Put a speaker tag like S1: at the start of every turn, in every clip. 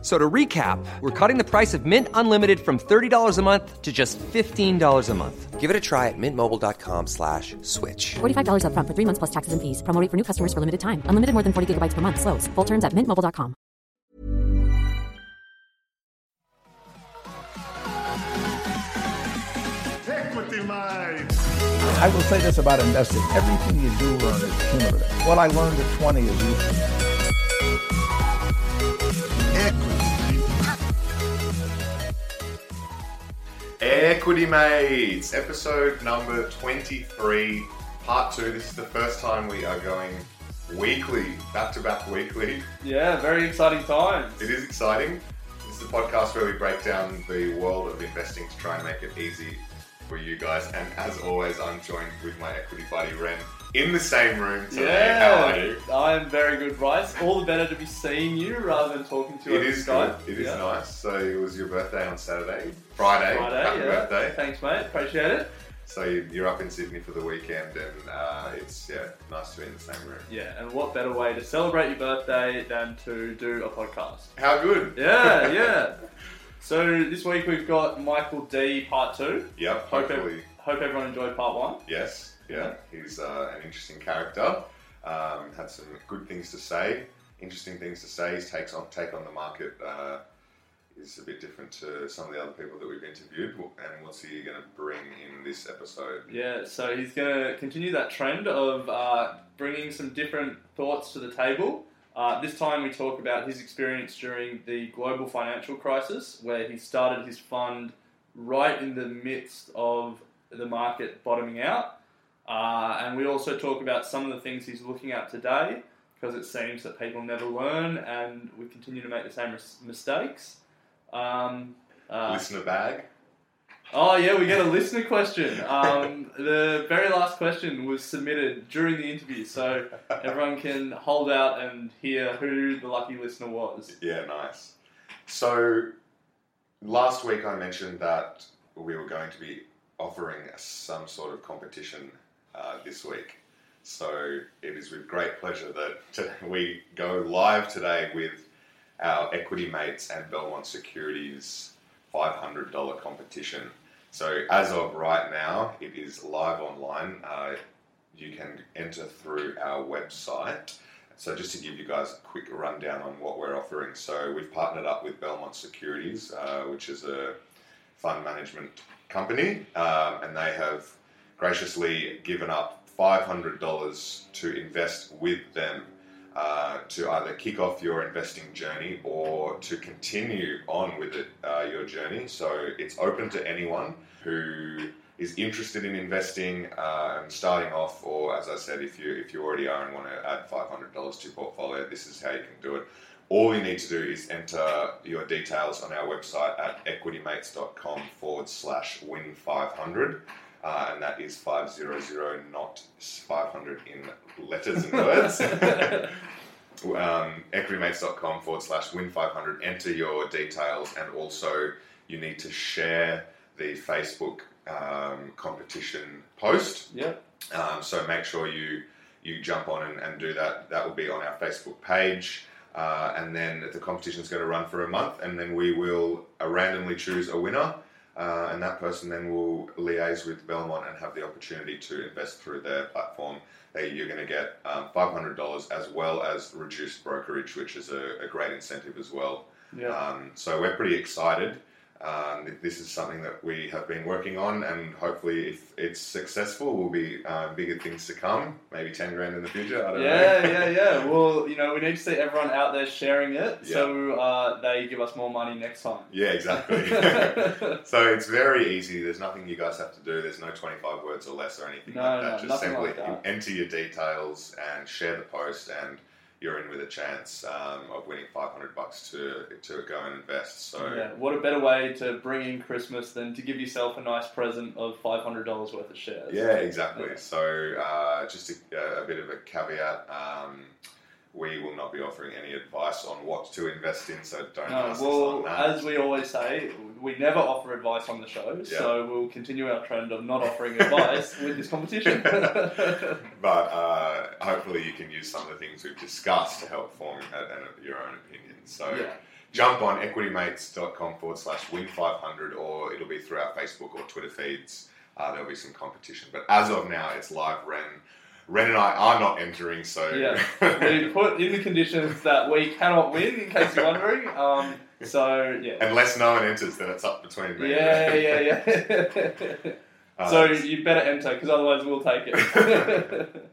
S1: F- So to recap, we're cutting the price of Mint Unlimited from $30 a month to just $15 a month. Give it a try at mintmobile.com slash switch.
S2: $45 upfront for three months plus taxes and fees. Promo rate for new customers for limited time. Unlimited more than 40 gigabytes per month. Slows. Full terms at mintmobile.com.
S3: Equity Mate.
S4: I will say this about investing. Everything you do learn is cumulative. What I learned at 20 is useful.
S3: Equity Mates, episode number 23, part two. This is the first time we are going weekly, back to back weekly.
S5: Yeah, very exciting times.
S3: It is exciting. This is the podcast where we break down the world of investing to try and make it easy for you guys. And as always, I'm joined with my equity buddy Ren in the same room today. How are you?
S5: I am very good, Bryce. All the better to be seeing you rather than talking to you
S3: It
S5: over
S3: good. It is
S5: Yeah.
S3: nice. So it was your birthday on Saturday, Friday.
S5: Friday,
S3: Happy
S5: yeah.
S3: birthday.
S5: Thanks, mate. Appreciate it.
S3: So you- you're up in Sydney for the weekend, and uh, it's yeah nice to be in the same room.
S5: Yeah, and what better way to celebrate your birthday than to do a podcast?
S3: How good?
S5: Yeah, yeah. So this week we've got Michael D part two.
S3: Yep.
S5: Hope, ev-
S3: Hopefully,
S5: hope everyone enjoyed part one.
S3: yes. Yeah. He's uh, an interesting character. Um, had some good things to say, interesting things to say. His takes on take on the market uh, is a bit different to some of the other people that we've interviewed. And what's he going to bring in this episode?
S5: Yeah, so he's going to continue that trend of uh, bringing some different thoughts to the table. Uh, this time we talk about his experience during the global financial crisis, where he started his fund right in the midst of the market bottoming out. Uh, and we also talk about some of the things he's looking at today, because it seems that people never learn and we continue to make the same mis- mistakes. Um, uh,
S3: Listener bag.
S5: Oh yeah, we get a listener question. Um, the very last question was submitted during the interview, so everyone can hold out and hear who the lucky listener was.
S3: Yeah, nice. So last week I mentioned that we were going to be offering some sort of competition uh, this week. So it is with great pleasure that we go live today with our equity mates and Belmont Securities $500 competition. So as of right now, it is live online. Uh, you can enter through our website. So just to give you guys a quick rundown on what we're offering. So we've partnered up with Belmont Securities, uh, which is a fund management company, um, and they have graciously given up $500 to invest with them uh, to either kick off your investing journey or to continue on with it, uh, your journey. So it's open to anyone who is interested in investing uh, and starting off, or as I said, if you if you already are and want to add five hundred dollars to your portfolio, this is how you can do it. All you need to do is enter your details on our website at equitymates.com forward slash win 500. Uh, and that is 500, not 500 in letters and words. um, equitymates.com forward slash win 500. Enter your details, and also you need to share the Facebook um, competition post.
S5: Yep.
S3: Um, so make sure you you jump on and, and do that. That will be on our Facebook page. Uh, and then the competition is going to run for a month, and then we will uh, randomly choose a winner. Uh, and that person then will liaise with Belmont and have the opportunity to invest through their platform. They, you're going to get um, $500 as well as reduced brokerage, which is a, a great incentive as well.
S5: Yeah.
S3: Um, so we're pretty excited. Um, this is something that we have been working on, and hopefully, if it's successful, will be uh, bigger things to come. Maybe ten grand in the future. I don't
S5: Yeah,
S3: know.
S5: yeah, yeah. Yeah. Well, you know, we need to see everyone out there sharing it, so uh, they give us more money next time.
S3: Yeah, exactly. so it's very easy. There's nothing you guys have to do. There's no 25 words or less or anything
S5: No,
S3: like
S5: no,
S3: that. Just simply
S5: like that.
S3: enter your details and share the post, and you're in with a chance um, of winning 500 bucks to to go and invest. So
S5: Yeah, what a better way to bring in Christmas than to give yourself a nice present of five hundred dollars worth of shares?
S3: Yeah, exactly.
S5: Yeah.
S3: So, uh, just a, a bit of a caveat. Um, we will not be offering any advice on what to invest in, so don't
S5: No,
S3: ask us
S5: well,
S3: on that.
S5: as we always say, we never offer advice on the show,
S3: Yeah.
S5: so we'll continue our trend of not offering advice with this competition.
S3: but uh, hopefully, you can use some of the things we've discussed to help form your own opinion. So,
S5: Yeah.
S3: jump on equitymates.com forward slash win 500, or it'll be through our Facebook or Twitter feeds. Uh, there'll be some competition. But as of now, it's live. Ren, Ren and I are not entering, so.
S5: yeah, we put in the conditions that we cannot win, in case you're wondering. Um, so yeah,
S3: Unless no one enters, then it's up between me.
S5: yeah, yeah, yeah.
S3: Uh,
S5: so you better enter, because otherwise we'll take it.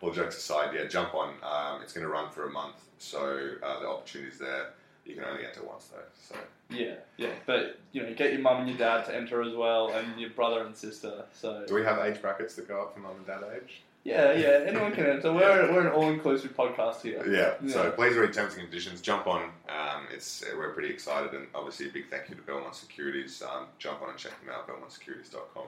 S3: all jokes aside, yeah, jump on. Um, it's going to run for a month, so uh, the opportunity's there. You can only enter once though. So
S5: yeah, yeah, but you know, get your mum and your dad to enter as well, and your brother and sister. So
S3: do we have age brackets that go up for mum and dad age?
S5: Yeah, yeah, anyone can enter. We're we're an all-inclusive podcast here.
S3: Yeah. So please read terms and conditions. Jump on. Um, it's we're pretty excited, and obviously a big thank you to Belmont Securities. Um, jump on and check them out. BelmontSecurities.com.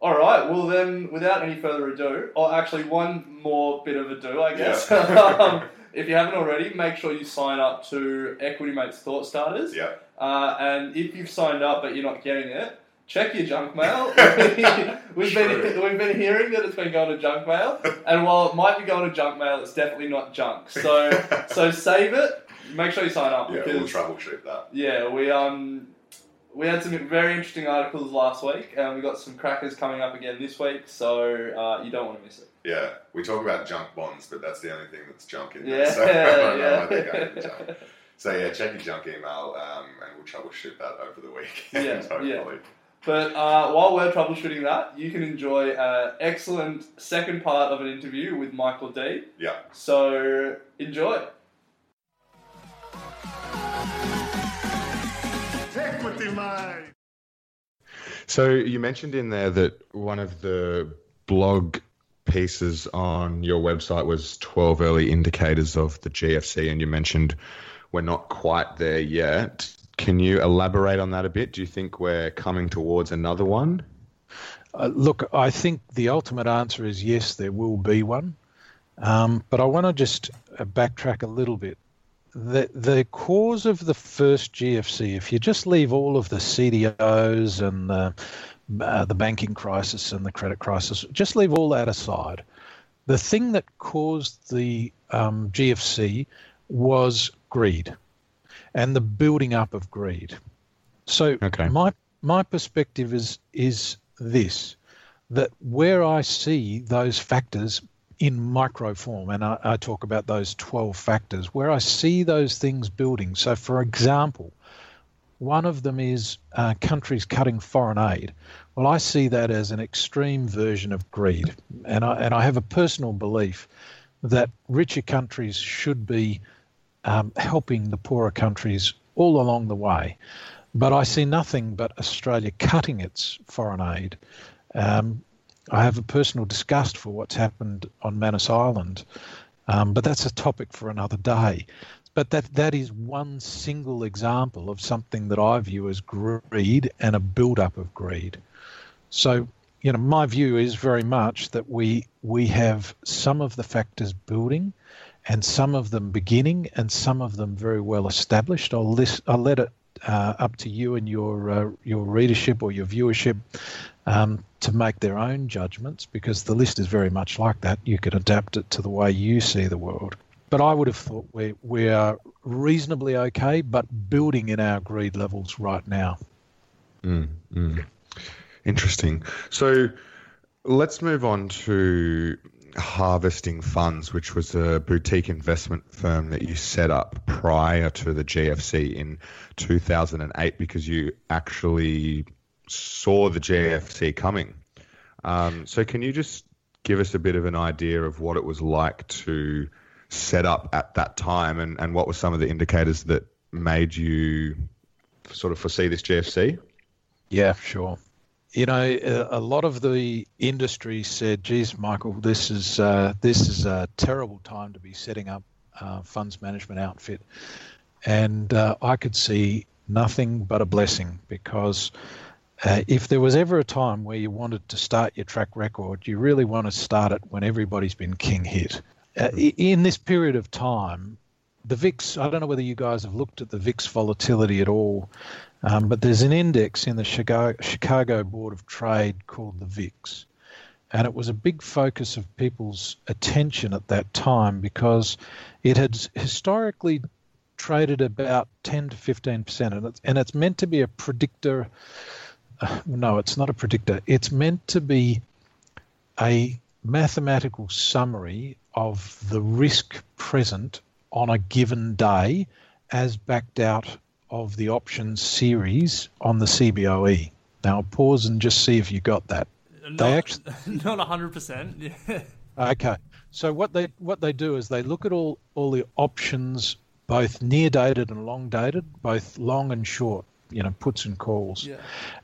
S5: All right. Well, then, without any further ado, or actually one more bit of ado, I guess. um, if you haven't already, make sure you sign up to Equity Mates Thought Starters.
S3: Yeah.
S5: Uh, and if you've signed up but you're not getting it, check your junk mail. we've
S3: True.
S5: been we've been hearing that it's been going to junk mail, and while it might be going to junk mail, it's definitely not junk. So so save it. Make sure you sign up
S3: Yeah,
S5: because
S3: we'll troubleshoot that.
S5: yeah, we um we had some very interesting articles last week, and we got some crackers coming up again this week. So uh, you don't want to miss it.
S3: Yeah, we talk about junk bonds, but that's the only thing that's junk in there.
S5: Yeah,
S3: So I don't know
S5: yeah.
S3: why they're going to junk. So yeah, check your junk email, um, and we'll troubleshoot that over the weekend.
S5: Yeah,
S3: hopefully.
S5: yeah. But uh, while we're troubleshooting that, you can enjoy an excellent second part of an interview with Michael D.
S3: Yeah.
S5: So enjoy.
S6: So you mentioned in there that one of the blog pieces on your website was 12 early indicators of the GFC, and you mentioned we're not quite there yet. Can you elaborate on that a bit? Do you think we're coming towards another one?
S7: Uh, look, I think the ultimate answer is yes, there will be one. Um, but I want to just uh, backtrack a little bit. The, the cause of the first GFC, if you just leave all of the CDOs and the, uh, the banking crisis and the credit crisis, just leave all that aside. The thing that caused the um, GFC was greed and the building up of greed. So
S6: Okay.
S7: my my perspective is is this that where I see those factors in micro form, and I, I talk about those 12 factors, where I see those things building. So, for example, one of them is uh, countries cutting foreign aid. Well, I see that as an extreme version of greed, and I and I have a personal belief that richer countries should be um, helping the poorer countries all along the way. But I see nothing but Australia cutting its foreign aid. Um, I have a personal disgust for what's happened on Manus Island, um, but that's a topic for another day. But that that is one single example of something that I view as greed and a build-up of greed. So, you know, my view is very much that we we have some of the factors building, and some of them beginning, and some of them very well established. I'll list, I'll let it uh, up to you and your uh, your readership or your viewership um, to make their own judgments, because the list is very much like that. You can adapt it to the way you see the world. But I would have thought we we are reasonably okay, but building in our greed levels right now.
S6: Mm, mm. Interesting. So, let's move on to Harvesting Funds, which was a boutique investment firm that you set up prior to the GFC in 2008 because you actually saw the GFC coming. Um, so, can you just give us a bit of an idea of what it was like to set up at that time and, and what were some of the indicators that made you sort of foresee this GFC?
S7: Yeah, sure. You know, a lot of the industry said, "Geez, Michael, this is uh, this is a terrible time to be setting up a funds management outfit," and uh, I could see nothing but a blessing because uh, if there was ever a time where you wanted to start your track record, you really want to start it when everybody's been king hit. Uh, in this period of time, the VIX, I don't know whether you guys have looked at the VIX volatility at all, um, but there's an index in the Chicago, Board of Trade called the VIX. And it was a big focus of people's attention at that time because it had historically traded about 10 to 15%. And it's, and it's meant to be a predictor. Uh, no, it's not a predictor. It's meant to be a mathematical summary of the risk present on a given day as backed out of the options series on the CBOE. Now, pause and just see if you got that.
S5: Not, they actually not hundred percent.
S7: Okay. So what they what they do is they look at all all the options, both near dated and long dated, both long and short. You know, puts and calls,
S5: yeah.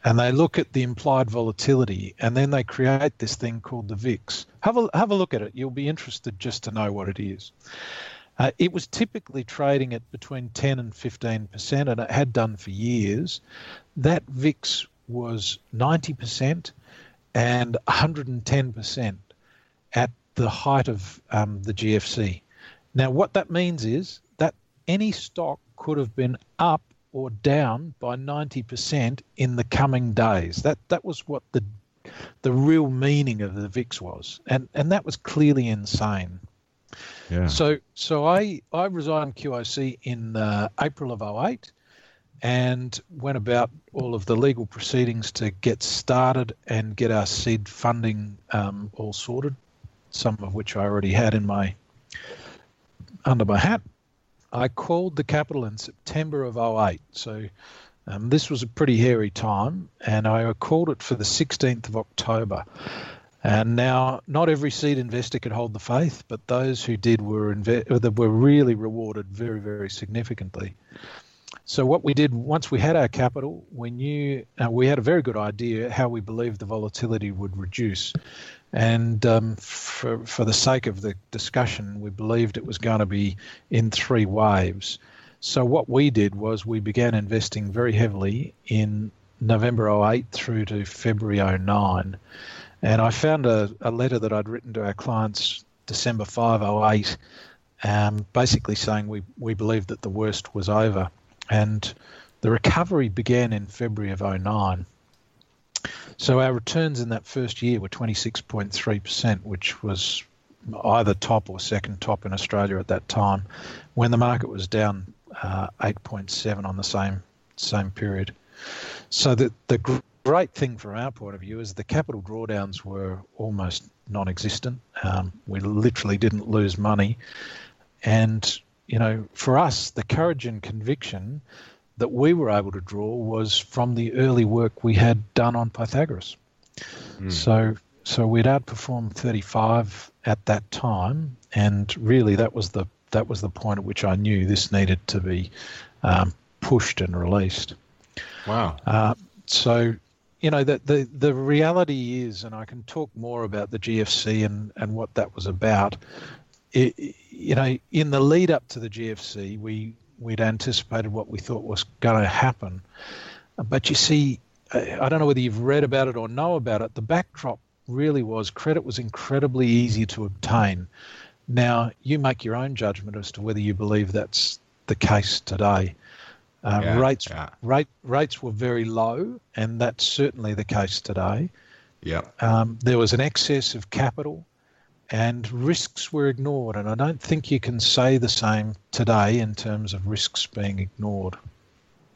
S7: and they look at the implied volatility, and then they create this thing called the VIX. Have a have a look at it. You'll be interested just to know what it is. Uh, it was typically trading at between 10 and 15%, and it had done for years. That VIX was 90% and 110% at the height of um, the GFC. Now, what that means is that any stock could have been up or down by 90% in the coming days. That that was what the the real meaning of the VIX was, and and that was clearly insane. So so I I resigned QIC in uh, April of 08 and went about all of the legal proceedings to get started and get our seed funding um, all sorted. Some of which I already had in my under my hat. I called the capital in September of 08. So um, this was a pretty hairy time, and I called it for the 16th of October. And now, not every seed investor could hold the faith, but those who did were inve- were really rewarded very, very significantly. So what we did once we had our capital, we knew uh, we had a very good idea how we believed the volatility would reduce, and um, for for the sake of the discussion, we believed it was going to be in three waves. So what we did was we began investing very heavily in November 08 through to February 09 and I found a, a letter that I'd written to our clients December 508, um, basically saying we, we believed that the worst was over. And the recovery began in February of 09. So our returns in that first year were 26.3%, which was either top or second top in Australia at that time, when the market was down uh, 8.7 on the same same period. So the the great thing from our point of view is the capital drawdowns were almost non-existent. Um, we literally didn't lose money, and you know, for us, the courage and conviction that we were able to draw was from the early work we had done on Pythagoras. Mm. So, so we'd outperformed 35 at that time, and really that was the that was the point at which I knew this needed to be um, pushed and released.
S6: Wow.
S7: Uh, so you know the, the the reality is, and I can talk more about the GFC and and what that was about. It, you know, in the lead up to the GFC, we we'd anticipated what we thought was going to happen, but you see, I don't know whether you've read about it or know about it. The backdrop really was credit was incredibly easy to obtain. Now you make your own judgment as to whether you believe that's the case today. Uh, yeah, rates yeah. rate rates were very low, and that's certainly the case today.
S6: Yeah.
S7: Um, there was an excess of capital, and risks were ignored. And I don't think you can say the same today in terms of risks being ignored.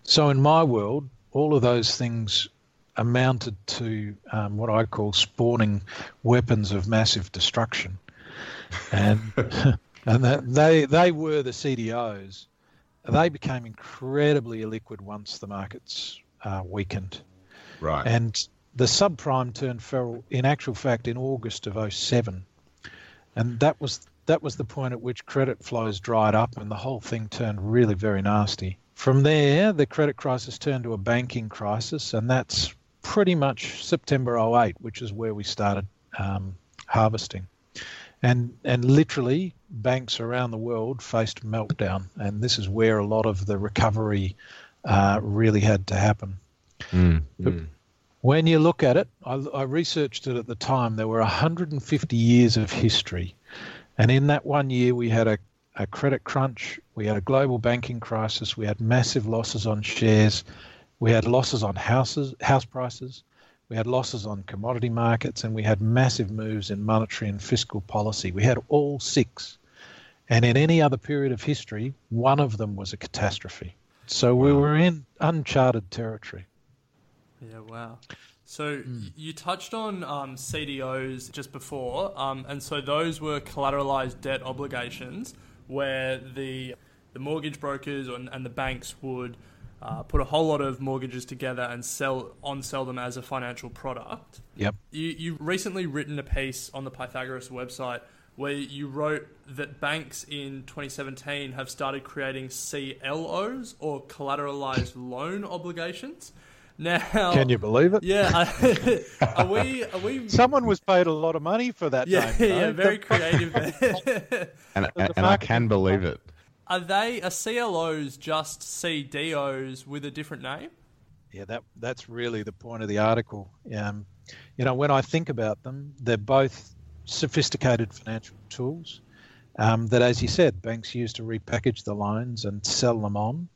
S7: So in my world, all of those things amounted to um, what I call spawning weapons of massive destruction, and and that they they were the CDOs. They became incredibly illiquid once the markets uh, weakened,
S6: Right.
S7: and the subprime turned feral in actual fact in August of 07. and that was that was the point at which credit flows dried up and the whole thing turned really very nasty. From there, the credit crisis turned to a banking crisis, and that's pretty much September 08, which is where we started um, harvesting. And, and literally, banks around the world faced meltdown, and this is where a lot of the recovery uh, really had to happen.
S6: Mm, mm.
S7: When you look at it, I, I researched it at the time. There were 150 years of history, and in that one year, we had a, a credit crunch, we had a global banking crisis, we had massive losses on shares, we had losses on houses, house prices, we had losses on commodity markets, and we had massive moves in monetary and fiscal policy. We had all six, and in any other period of history, one of them was a catastrophe. So we were in uncharted territory.
S5: Yeah, wow. So y you touched on um, CDOs just before, um, and so those were collateralized debt obligations where the the mortgage brokers and, and the banks would uh, put a whole lot of mortgages together and sell on sell them as a financial product.
S7: Yep.
S5: You you recently written a piece on the Pythagoras website where you wrote that banks in 2017 have started creating CLOs or collateralized loan obligations. Now,
S7: Can you believe it?
S5: Yeah, are we? Are we?
S7: Someone was paid a lot of money for that.
S5: Yeah,
S7: name, you know?
S5: yeah, very creative.
S6: And, and, and I can believe it.
S5: are they? Are CLOs just CDOs with a different name?
S7: Yeah, that that's really the point of the article. Um, you know, when I think about them, they're both sophisticated financial tools um, that, as you said, banks use to repackage the loans and sell them on.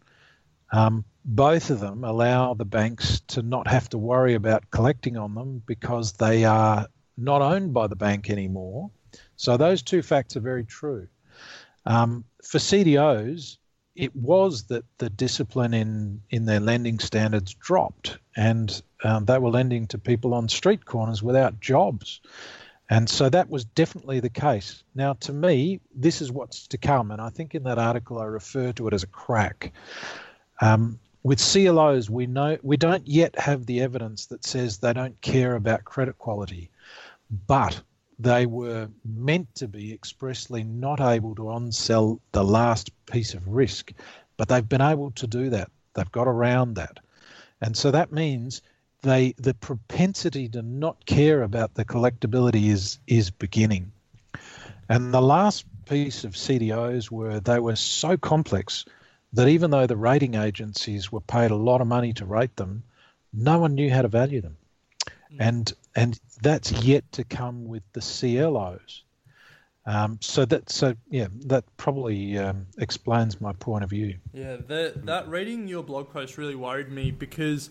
S7: Um, both of them allow the banks to not have to worry about collecting on them because they are not owned by the bank anymore. So those two facts are very true. Um, for CDOs, it was that the discipline in, in their lending standards dropped, and um, they were lending to people on street corners without jobs. And so that was definitely the case. Now, to me, this is what's to come, and I think in that article I refer to it as a crack. Um, with CLOs, we know we don't yet have the evidence that says they don't care about credit quality, but they were meant to be expressly not able to on-sell the last piece of risk, but they've been able to do that. They've got around that, and so that means they the propensity to not care about the collectability is is beginning. And the last piece of CDOs were they were so complex that even though the rating agencies were paid a lot of money to rate them, no one knew how to value them. And and that's yet to come with the CLOs. Um, so that so yeah, that probably um, explains my point of view.
S5: Yeah, the, that reading your blog post really worried me because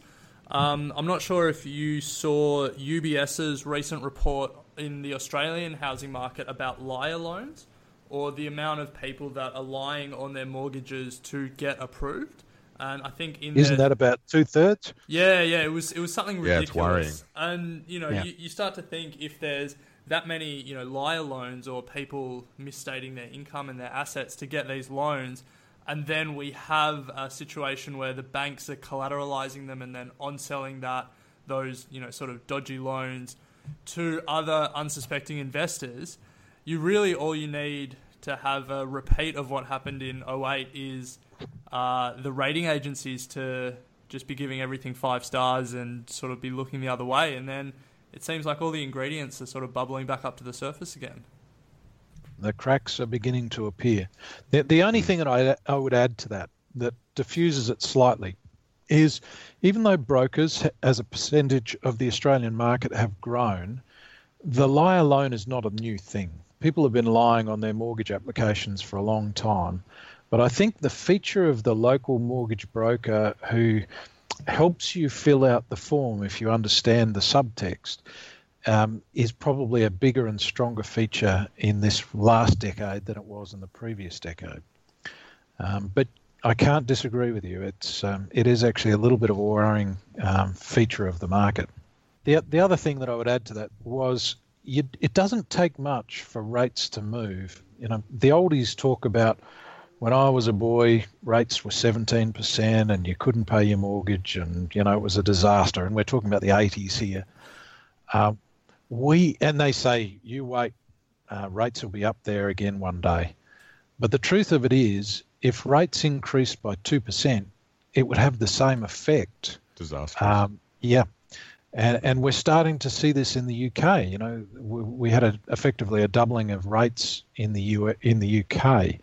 S5: um, I'm not sure if you saw UBS's recent report in the Australian housing market about liar loans or the amount of people that are lying on their mortgages to get approved. And I think in
S7: Isn't
S5: their-
S7: that about two thirds?
S5: yeah, yeah, it was it was something ridiculous.
S6: Yeah, it's
S5: ridiculous. And you know,
S7: Yeah.
S5: you, you start to think if there's that many, you know, liar loans or people misstating their income and their assets to get these loans, and then we have a situation where the banks are collateralizing them and then on selling that those, you know, sort of dodgy loans to other unsuspecting investors, you really all you need to have a repeat of what happened in 08 is uh, the rating agencies to just be giving everything five stars and sort of be looking the other way. And then it seems like all the ingredients are sort of bubbling back up to the surface again.
S7: The cracks are beginning to appear. The, the only hmm. thing that I, I would add to that, that diffuses it slightly, is even though brokers, as a percentage of the Australian market, have grown, the liar loan is not a new thing. People have been lying on their mortgage applications for a long time. But I think the feature of the local mortgage broker who helps you fill out the form if you understand the subtext um, is probably a bigger and stronger feature in this last decade than it was in the previous decade. Um, but I can't disagree with you. It's um, it is actually a little bit of a worrying um, feature of the market. The the other thing that I would add to that was you, it doesn't take much for rates to move. You know, the oldies talk about when I was a boy, rates were 17% and you couldn't pay your mortgage, and you know it was a disaster. And we're talking about the 80s here. Uh, we and they say you wait, uh, rates will be up there again one day. But the truth of it is, if rates increased by two percent, it would have the same effect.
S6: Disaster.
S7: Um, yeah, and and we're starting to see this in the UK. You know, we, we had a, effectively a doubling of rates in the U, in the UK.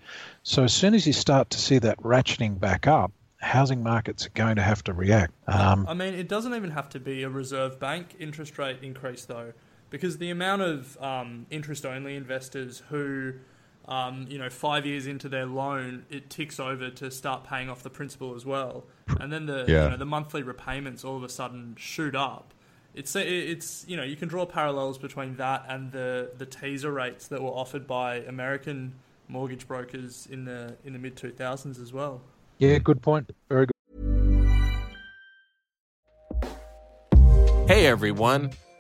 S7: So as soon as you start to see that ratcheting back up, housing markets are going to have to react. Um,
S5: I mean, it doesn't even have to be a reserve bank interest rate increase though, because the amount of um, interest-only investors who um, you know, five years into their loan, it ticks over to start paying off the principal as well, and then the
S6: Yeah.
S5: you know, the monthly repayments all of a sudden shoot up. It's it's you know you can draw parallels between that and the the teaser rates that were offered by American mortgage brokers in the in the mid two thousands as well.
S7: yeah, good point. Very good.
S8: Hey everyone,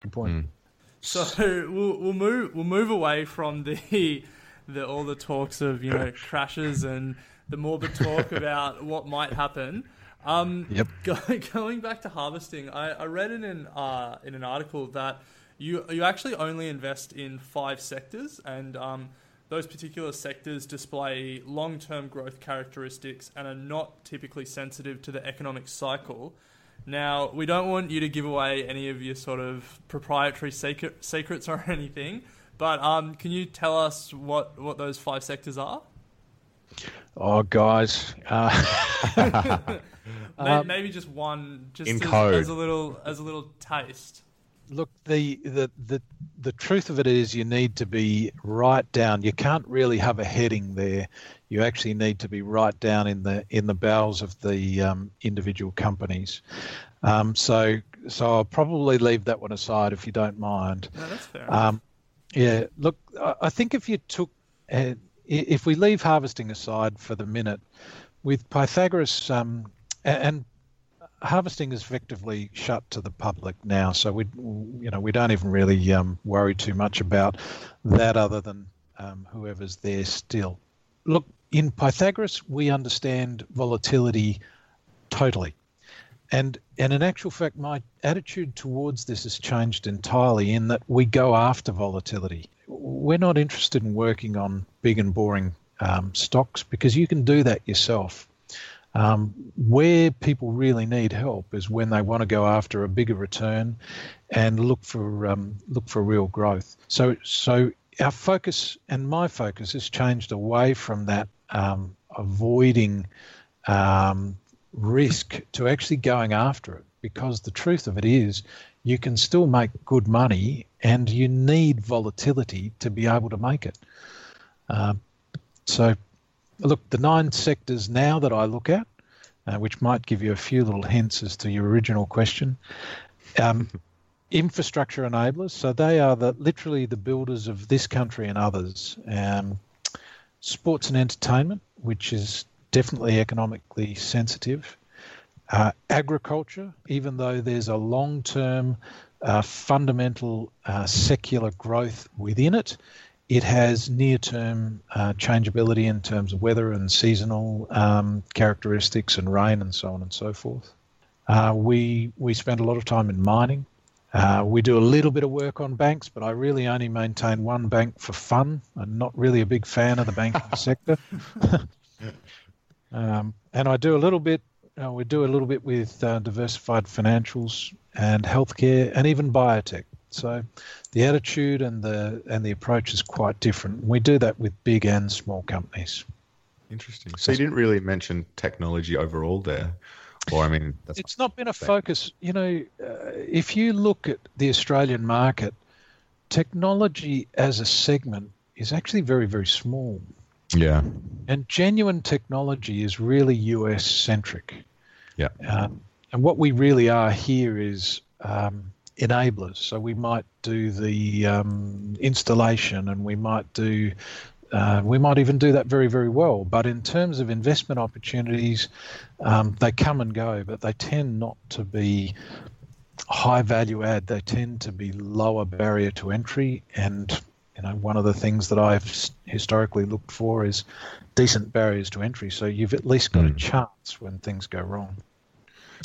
S7: Good point.
S5: So we'll, we'll move we'll move away from the the all the talks of you know crashes and the morbid talk about what might happen. Um,
S7: Yep.
S5: go, going back to harvesting, I, I read in an uh, in an article that you you actually only invest in five sectors, and um, those particular sectors display long term growth characteristics and are not typically sensitive to the economic cycle. Now, we don't want you to give away any of your sort of proprietary secret, secrets or anything, but um, can you tell us what, what those five sectors are?
S7: Oh, guys. Uh,
S5: May-
S7: Um,
S5: Maybe just one, just
S6: in
S5: as,
S6: code.
S5: as a little as a little taste.
S7: Look, the, the the the truth of it is, you need to be right down. You can't really have a heading there. You actually need to be right down in the in the bowels of the um, individual companies. Um, so so I'll probably leave that one aside if you don't mind.
S5: No, that's fair.
S7: Um, yeah, look, I think if you took, uh, if we leave harvesting aside for the minute, with Pythagoras, um, and harvesting is effectively shut to the public now, so we, you know, we don't even really um, worry too much about that, other than um, whoever's there still. Look, in Pythagoras, we understand volatility totally. And and in actual fact, my attitude towards this has changed entirely in that we go after volatility. We're not interested in working on big and boring um, stocks because you can do that yourself. Um, where people really need help is when they want to go after a bigger return and look for um, look for real growth. So so our focus and my focus has changed away from that um, avoiding um, risk to actually going after it because the truth of it is you can still make good money and you need volatility to be able to make it. Um, so, look, the nine sectors now that I look at, uh, which might give you a few little hints as to your original question. Um, infrastructure enablers, so they are the literally the builders of this country and others. Um, sports and entertainment, which is definitely economically sensitive. Uh, agriculture, even though there's a long term uh, fundamental uh, secular growth within it, it has near-term uh, changeability in terms of weather and seasonal um, characteristics and rain and so on and so forth. Uh, we we spend a lot of time in mining. Uh, we do a little bit of work on banks, but I really only maintain one bank for fun. I'm not really a big fan of the banking sector. um, and I do a little bit. Uh, we do a little bit with uh, diversified financials and healthcare and even biotech. So the attitude and the and the approach is quite different. We do that with big and small companies.
S6: Interesting. So you didn't really mention technology overall there, or I mean,
S7: it's not been a focus. You know, uh, if you look at the Australian market, technology as a segment is actually very very small.
S6: Yeah.
S7: And genuine technology is really US centric.
S6: Yeah.
S7: Um, and what we really are here is um, enablers. So we might do the um, installation and we might do. Uh, we might even do that very, very well. But in terms of investment opportunities, um, they come and go, but they tend not to be high value add. They tend to be lower barrier to entry. And, you know, one of the things that I've historically looked for is decent barriers to entry. So you've at least got mm. a chance when things go wrong.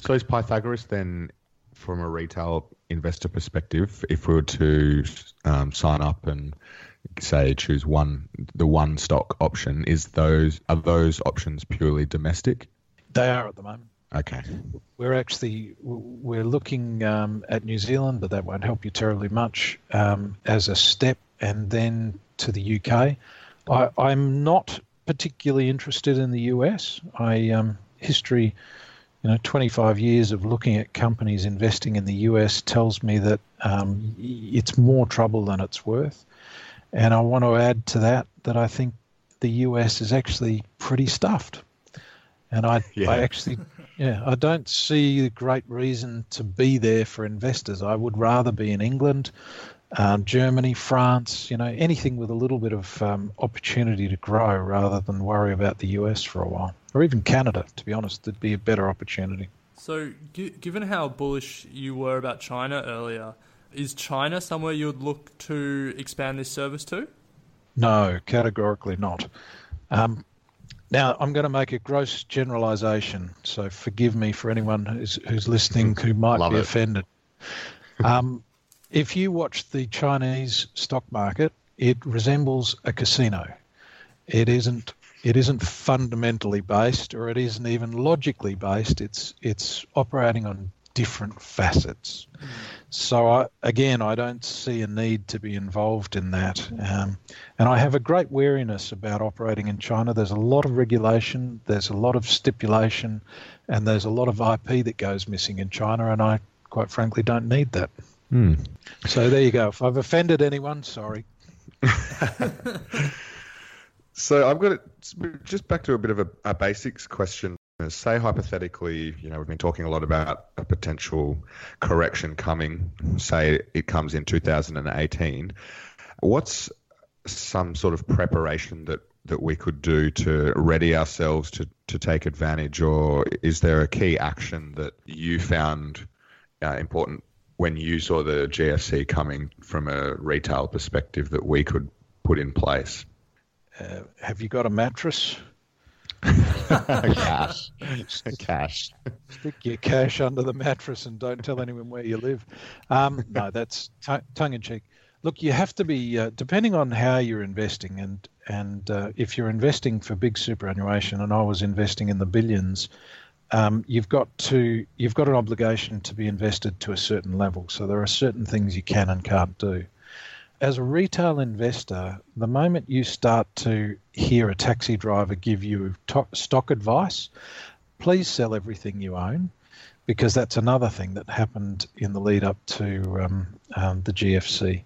S6: So is Pythagoras then, from a retail investor perspective, if we were to um, sign up and say choose one, the one stock option, is those are those options purely domestic?
S7: They are at the moment.
S6: Okay.
S7: We're actually we're looking um, at New Zealand, but that won't help you terribly much um, as a step, and then to the UK. I, I'm not particularly interested in the US. I um, history you know, 25 years of looking at companies investing in the US tells me that um, it's more trouble than it's worth. And I want to add to that that I think the US is actually pretty stuffed. And I, yeah. I actually, yeah, I don't see a great reason to be there for investors. I would rather be in England, um, Germany, France, you know, anything with a little bit of um, opportunity to grow rather than worry about the US for a while or even Canada, to be honest, there'd be a better opportunity.
S5: So, g- given how bullish you were about China earlier, is China somewhere you would look to expand this service to?
S7: No, categorically not. Um, now, I'm going to make a gross generalization, so forgive me for anyone who's, who's listening who might Love be it. offended. Um, if you watch the Chinese stock market, it resembles a casino. It isn't it isn't fundamentally based or it isn't even logically based. It's it's operating on different facets. Mm. So I, again, I don't see a need to be involved in that. Um, and I have a great wariness about operating in China. There's a lot of regulation, there's a lot of stipulation, and there's a lot of IP that goes missing in China. And I, quite frankly, don't need that.
S6: Mm.
S7: So there you go. If I've offended anyone, sorry.
S6: So I've got it just back to a bit of a, a basics question. Say hypothetically, you know, we've been talking a lot about a potential correction coming. Say it comes in 2018. What's some sort of preparation that that we could do to ready ourselves to, to take advantage, or is there a key action that you found uh, important when you saw the GFC coming from a retail perspective that we could put in place?
S7: Uh, have you got a mattress?
S6: cash. cash.
S7: Stick your cash under the mattress and don't tell anyone where you live. Um, no, that's t- tongue in cheek. Look, you have to be uh, depending on how you're investing, and and uh, if you're investing for big superannuation, and I was investing in the billions, um, you've got to you've got an obligation to be invested to a certain level. So there are certain things you can and can't do as a retail investor, the moment you start to hear a taxi driver give you stock advice, please sell everything you own because that's another thing that happened in the lead up to um, um, the GFC.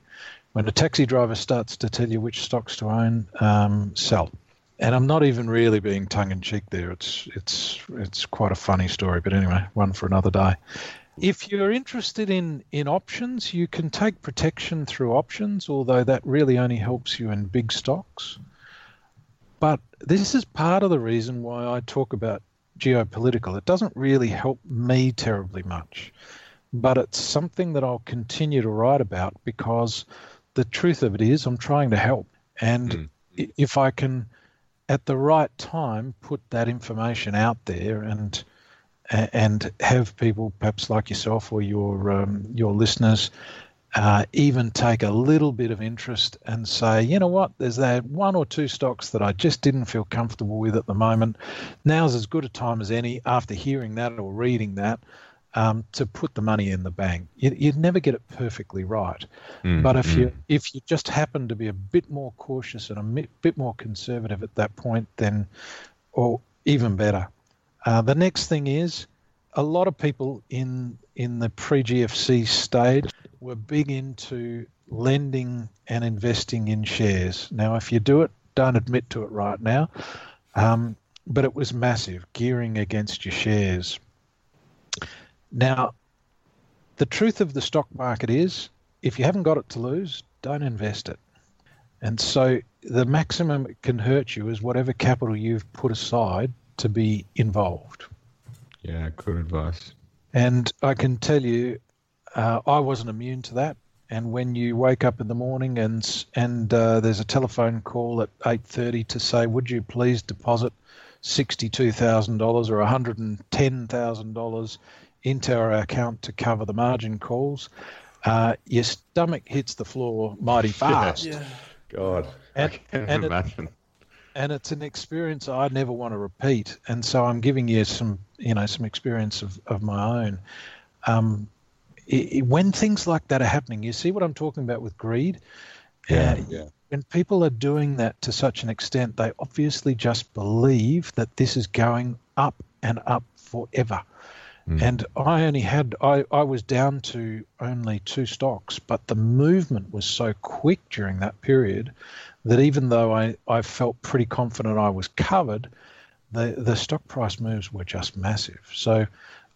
S7: When a taxi driver starts to tell you which stocks to own, um, sell. And I'm not even really being tongue in cheek there. It's it's it's quite a funny story, but anyway, one for another day. If you're interested in, in options, you can take protection through options, although that really only helps you in big stocks. But this is part of the reason why I talk about geopolitical. It doesn't really help me terribly much, but it's something that I'll continue to write about because the truth of it is I'm trying to help. And
S6: Mm.
S7: if I can, at the right time, put that information out there and and have people, perhaps like yourself or your um, your listeners, uh, even take a little bit of interest and say, you know what, there's that one or two stocks that I just didn't feel comfortable with at the moment. Now's as good a time as any after hearing that or reading that um, to put the money in the bank. You, you'd never get it perfectly right,
S6: Mm,
S7: but if
S6: mm.
S7: you if you just happen to be a bit more cautious and a bit more conservative at that point, then, or even better. Uh, the next thing is, a lot of people in in the pre GFC stage were big into lending and investing in shares. Now, if you do it, don't admit to it right now, um, but it was massive gearing against your shares. Now, the truth of the stock market is, if you haven't got it to lose, don't invest it. And so the maximum it can hurt you is whatever capital you've put aside to be involved.
S6: Yeah, good advice.
S7: And I can tell you, uh, I wasn't immune to that. And when you wake up in the morning and and uh, there's a telephone call at eight thirty to say, would you please deposit sixty-two thousand dollars or one hundred and ten thousand dollars into our account to cover the margin calls, uh, your stomach hits the floor mighty fast.
S6: God,
S7: And-
S6: I can't
S7: and it-
S6: imagine.
S7: And it's an experience I never want to repeat. And so I'm giving you some, you know, some experience of, of my own. Um, i i when things like that are happening, you see what I'm talking about with greed.
S6: Yeah,
S7: Uh,
S6: yeah.
S7: When people are doing that to such an extent, they obviously just believe that this is going up and up forever. And I only had, I, I was down to only two stocks, but the movement was so quick during that period that even though I, I felt pretty confident I was covered, the, the stock price moves were just massive. So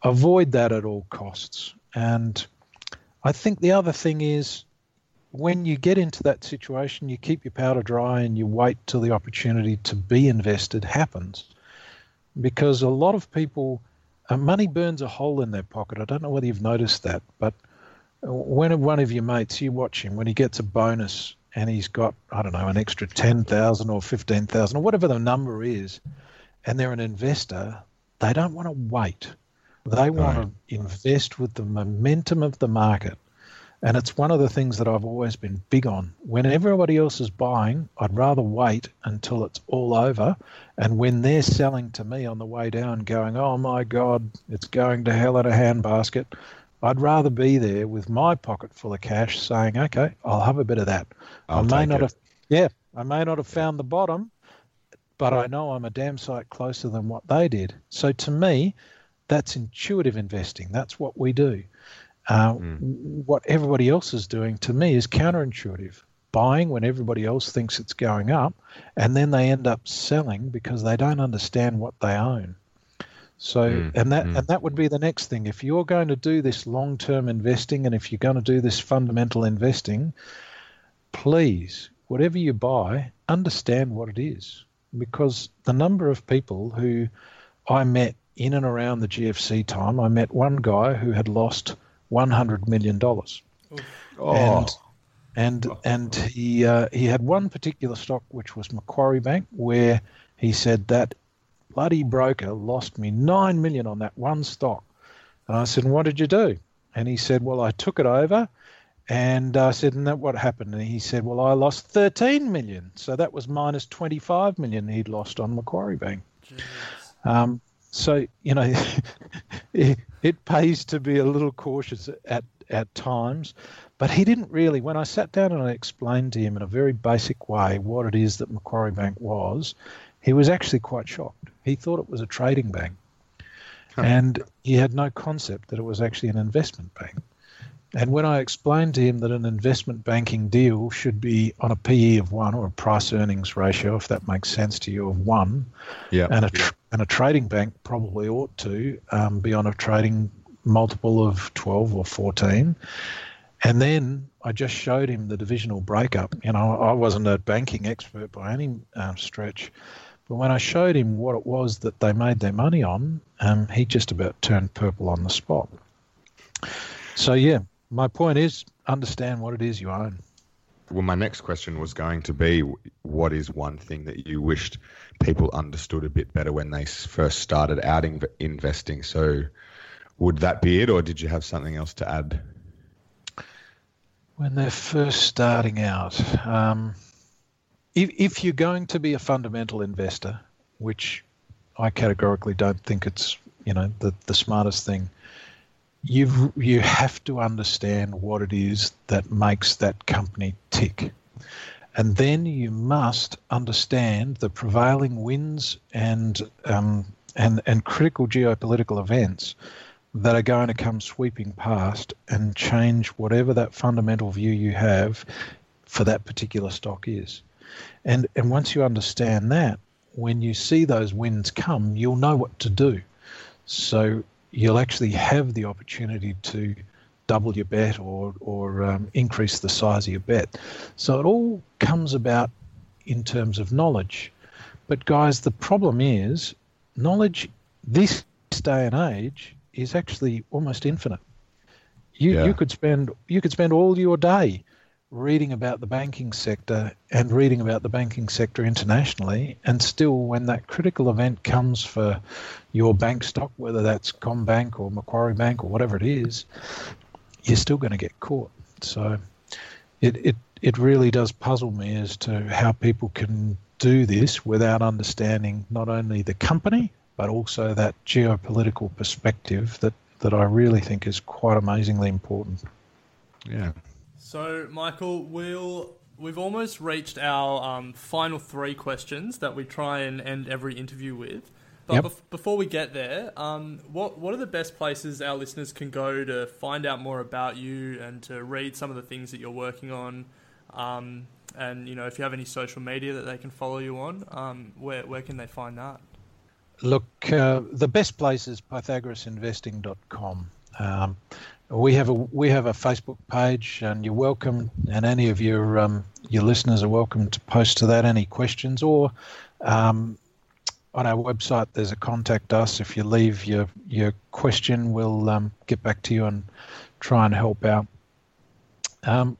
S7: avoid that at all costs. And I think the other thing is when you get into that situation, you keep your powder dry and you wait till the opportunity to be invested happens. Because a lot of people, uh, money burns a hole in their pocket. I don't know whether you've noticed that, but when one of your mates, you watch him, when he gets a bonus and he's got, I don't know, an extra 10,000 or 15,000 or whatever the number is, and they're an investor, they don't want to wait. They want to invest with the momentum of the market. And it's one of the things that I've always been big on. When everybody else is buying, I'd rather wait until it's all over. And when they're selling to me on the way down, going, oh my God, it's going to hell in a handbasket, I'd rather be there with my pocket full of cash saying, okay, I'll have a bit of that. I
S6: I'll
S7: may not
S6: it.
S7: have, yeah, I may not have found the bottom, but I know I'm a damn sight closer than what they did. So to me, that's intuitive investing. That's what we do. Uh, What everybody else is doing to me is counterintuitive. Buying when everybody else thinks it's going up, and then they end up selling because they don't understand what they own. So, and that and that would be the next thing. If you're going to do this long-term investing, and if you're going to do this fundamental investing, please, whatever you buy, understand what it is. Because the number of people who I met in and around the GFC time, I met one guy who had lost $100 million.
S6: Oh,
S7: And and and he uh, he had one particular stock which was Macquarie Bank where he said that bloody broker lost me nine million on that one stock, and I said, "What did you do?" And he said, "Well, I took it over." And I said, and that what happened? And he said, well, I lost 13 million. So that was minus 25 million he'd lost on Macquarie Bank. Um, so, you know, it, it pays to be a little cautious at, at times. But he didn't really, when I sat down and I explained to him in a very basic way what it is that Macquarie Bank was, he was actually quite shocked. He thought it was a trading bank. And he had no concept that it was actually an investment bank. And when I explained to him that an investment banking deal should be on a PE of one or a price earnings ratio, if that makes sense to you, of one,
S6: yeah.
S7: and a tr- and a trading bank probably ought to um, be on a trading multiple of 12 or 14. And then I just showed him the divisional breakup. You know, I wasn't a banking expert by any um, stretch, but when I showed him what it was that they made their money on, um, he just about turned purple on the spot. So yeah, my point is understand what it is you own.
S6: well, my next question was going to be, what is one thing that you wished people understood a bit better when they first started out in, investing? So, would that be it, or did you have something else to add?
S7: When they're first starting out, um, if, if you're going to be a fundamental investor, which I categorically don't think it's you know the the smartest thing. You you have to understand what it is that makes that company tick, and then you must understand the prevailing winds and um, and and critical geopolitical events that are going to come sweeping past and change whatever that fundamental view you have for that particular stock is. And and once you understand that, when you see those winds come, you'll know what to do. So you'll actually have the opportunity to double your bet or or um, increase the size of your bet. So it all comes about in terms of knowledge. But guys, the problem is knowledge this day and age is actually almost infinite. You yeah. you could spend you could spend all your day reading about the banking sector and reading about the banking sector internationally, and still, when that critical event comes for your bank stock, whether that's CommBank or Macquarie Bank or whatever it is, you're still going to get caught. So, it it it really does puzzle me as to how people can do this without understanding not only the company but also that geopolitical perspective that that I really think is quite amazingly important.
S6: Yeah,
S5: so, Michael, we'll we've almost reached our um, final three questions that we try and end every interview with. But yep. bef- before we get there, um, what what are the best places our listeners can go to find out more about you and to read some of the things that you're working on? Um, and you know, if you have any social media that they can follow you on, um, where where can they find that?
S7: Look, uh, the best place is pythagorasinvesting.com. Um, we have a we have a Facebook page, and you're welcome, and any of your um, your listeners are welcome to post to that any questions or um, on our website. There's a contact us. If you leave your your question, we'll um, get back to you and try and help out. Um,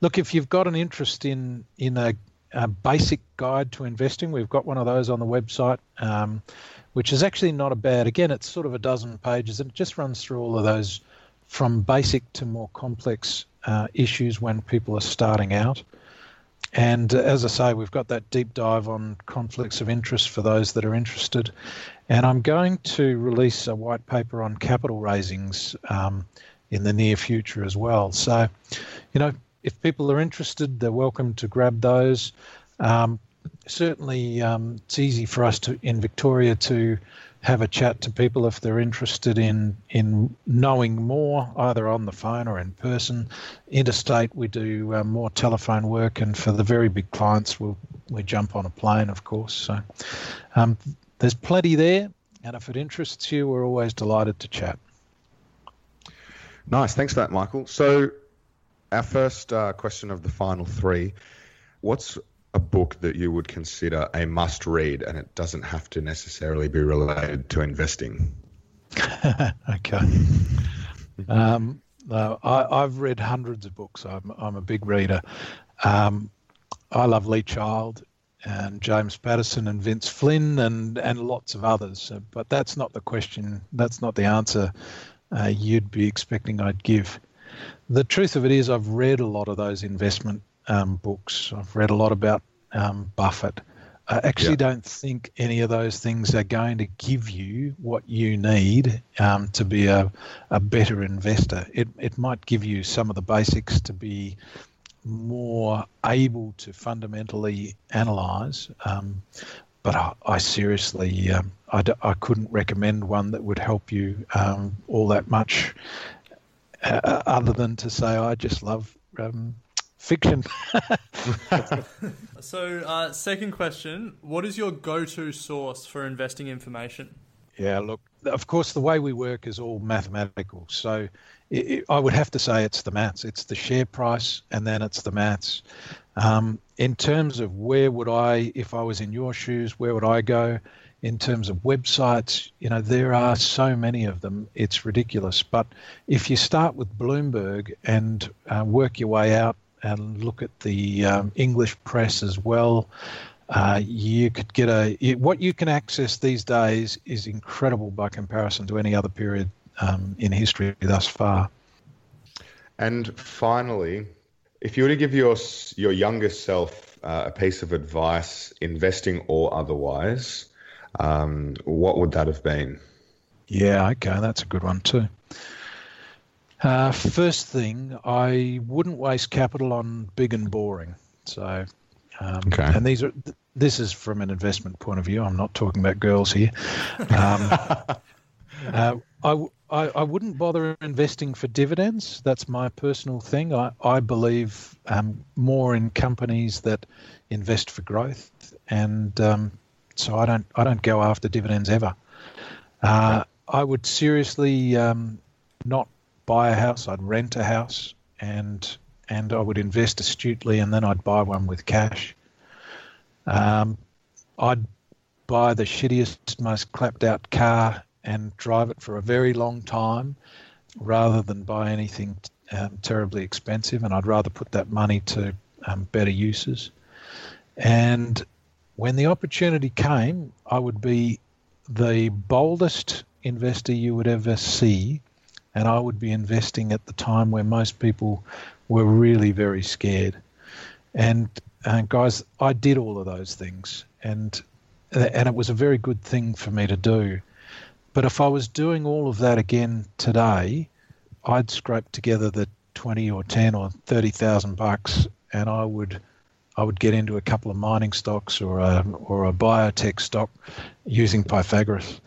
S7: look, if you've got an interest in in a, a, basic guide to investing, we've got one of those on the website. Which is actually not a bad. Again, it's sort of a dozen pages, and it just runs through all of those from basic to more complex uh, issues when people are starting out. And uh, as I say, we've got that deep dive on conflicts of interest for those that are interested. And I'm going to release a white paper on capital raisings um, in the near future as well. So, you know, if people are interested, they're welcome to grab those. Um, certainly, um, it's easy for us to in Victoria to have a chat to people if they're interested in in knowing more, either on the phone or in person. Interstate, we do uh, more telephone work, and for the very big clients, we'll we jump on a plane, of course. So um, there's plenty there, and if it interests you, we're always delighted to chat.
S6: Nice, thanks for that, Michael. So our first uh, question of the final three: What's a book that you would consider a must read and it doesn't have to necessarily be related to investing?
S7: okay. Um, uh, I, have read hundreds of books. I'm, I'm a big reader. Um, I love Lee Child and James Patterson and Vince Flynn and, and lots of others. But that's not the question. That's not the answer uh, you'd be expecting I'd give. The truth of it is, I've read a lot of those investment um, books. I've read a lot about um, Buffett. I actually yeah. don't think any of those things are going to give you what you need um, to be a, a better investor. It, it might give you some of the basics to be more able to fundamentally analyze. Um, but I, I seriously, um, I d- I couldn't recommend one that would help you um, all that much, uh, other than to say I just love um, fiction.
S5: so, uh, second question: What is your go-to source for investing information?
S7: Yeah, look, of course, the way we work is all mathematical. So, it, it, I would have to say it's the maths. It's the share price, and then it's the maths. Um, in terms of where would I, if I was in your shoes, where would I go? in terms of websites, you know, there are so many of them, it's ridiculous. But if you start with Bloomberg and uh, work your way out and look at the um, English press as well, uh, you could get a you, what you can access these days is incredible by comparison to any other period um, in history thus far.
S6: And finally, if you were to give your your younger self uh, a piece of advice, investing or otherwise, um, what would that have been?
S7: Yeah, okay, that's a good one too. Uh, first thing, I wouldn't waste capital on big and boring. So, um,
S6: okay.
S7: and these are this is from an investment point of view. I'm not talking about girls here. Um, uh, I, I, I wouldn't bother investing for dividends. That's my personal thing. I, I believe um, more in companies that invest for growth, and um, so I don't I don't go after dividends ever. Uh, I would seriously um, not buy a house. I'd rent a house, and and I would invest astutely, and then I'd buy one with cash. Um, I'd buy the shittiest, most clapped out car and drive it for a very long time rather than buy anything um, terribly expensive. And I'd rather put that money to um, better uses. And when the opportunity came, I would be the boldest investor you would ever see. And I would be investing at the time where most people were really very scared. And uh, guys, I did all of those things, and and it was a very good thing for me to do. But if I was doing all of that again today, I'd scrape together the twenty or ten or thirty thousand bucks, and I would I would get into a couple of mining stocks or a or a biotech stock using Pythagoras,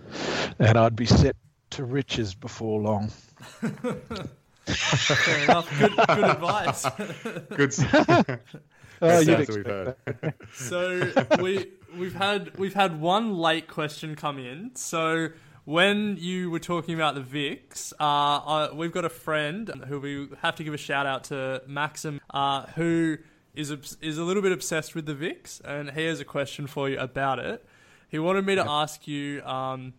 S7: and I'd be set to riches before long.
S5: Fair enough. Good, good advice.
S6: Good.
S7: Oh, you'd
S6: we've
S7: expect
S6: heard.
S5: so we we've had we've had one late question come in. So when you were talking about the VIX, uh, uh, we've got a friend who we have to give a shout out to, Maxim, uh, who is obs- is a little bit obsessed with the VIX, and he has a question for you about it. He wanted me to ask you. Um,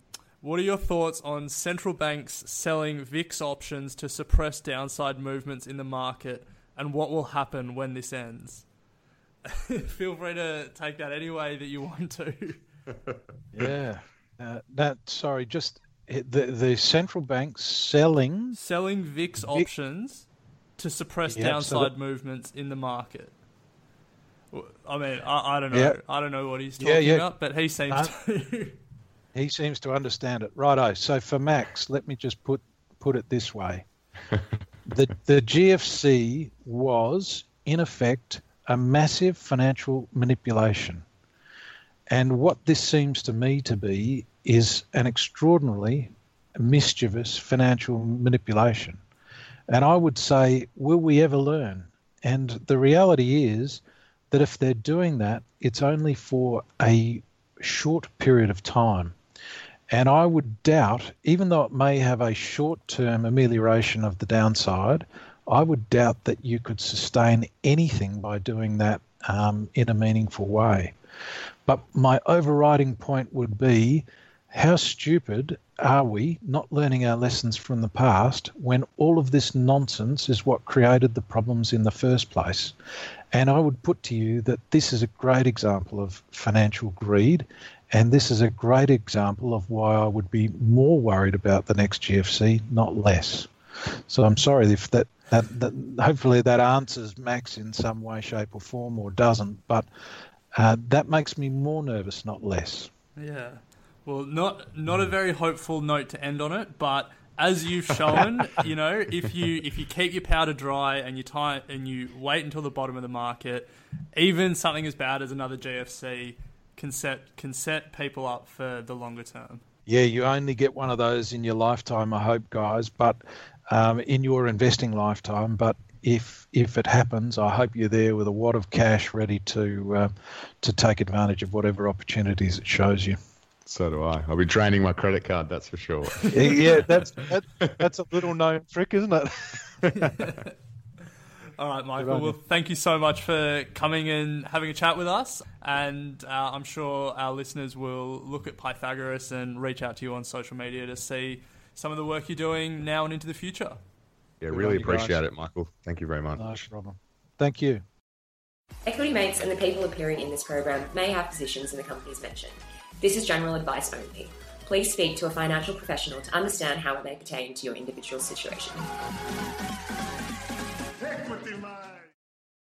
S5: what are your thoughts on central banks selling VIX options to suppress downside movements in the market, and what will happen when this ends? Feel free to take that any way that you want to.
S7: Yeah. Uh, that sorry, just the the central banks selling
S5: Selling VIX options to suppress
S7: Yeah, so
S5: downside
S7: that-
S5: movements in the market. I mean, I, I don't know.
S7: Yeah.
S5: I don't know what he's talking
S7: yeah.
S5: about, but he seems
S7: No.
S5: to.
S7: He seems to understand it. Righto. So for Max, let me just put put it this way: the the GFC was in effect a massive financial manipulation, and what this seems to me to be is an extraordinarily mischievous financial manipulation. And I would say, will we ever learn? And the reality is that if they're doing that, it's only for a short period of time. And I would doubt, even though it may have a short term amelioration of the downside, I would doubt that you could sustain anything by doing that um, in a meaningful way. But my overriding point would be how stupid are we not learning our lessons from the past when all of this nonsense is what created the problems in the first place? And I would put to you that this is a great example of financial greed. And this is a great example of why I would be more worried about the next GFC, not less. So I'm sorry if that, that, that hopefully that answers Max in some way, shape, or form, or doesn't. But uh, that makes me more nervous, not less.
S5: Yeah. Well, not not a very hopeful note to end on it, but as you've shown, you know, if you if you keep your powder dry and you tie and you wait until the bottom of the market, even something as bad as another GFC can set can set people up for the longer term.
S7: Yeah, you only get one of those in your lifetime, I hope, guys. But um, in your investing lifetime, but if if it happens, I hope you're there with a wad of cash ready to uh, to take advantage of whatever opportunities it shows you.
S6: So do I. I'll be draining my credit card, that's for sure.
S7: yeah, that's that, that's a little known trick, isn't it?
S5: All right, Michael. Well, thank you so much for coming and having a chat with us. And uh, I'm sure our listeners will look at Pythagoras and reach out to you on social media to see some of the work you're doing now and into the future.
S6: Yeah,
S7: Good
S6: really
S7: on you guys.
S6: appreciate it, Michael. Thank you very much.
S7: no problem. Thank you.
S9: Equity Mates and the people appearing in this program may have positions in the companies mentioned. This is general advice only. Please speak to a financial professional to understand how it may pertain to your individual situation. Equity, man.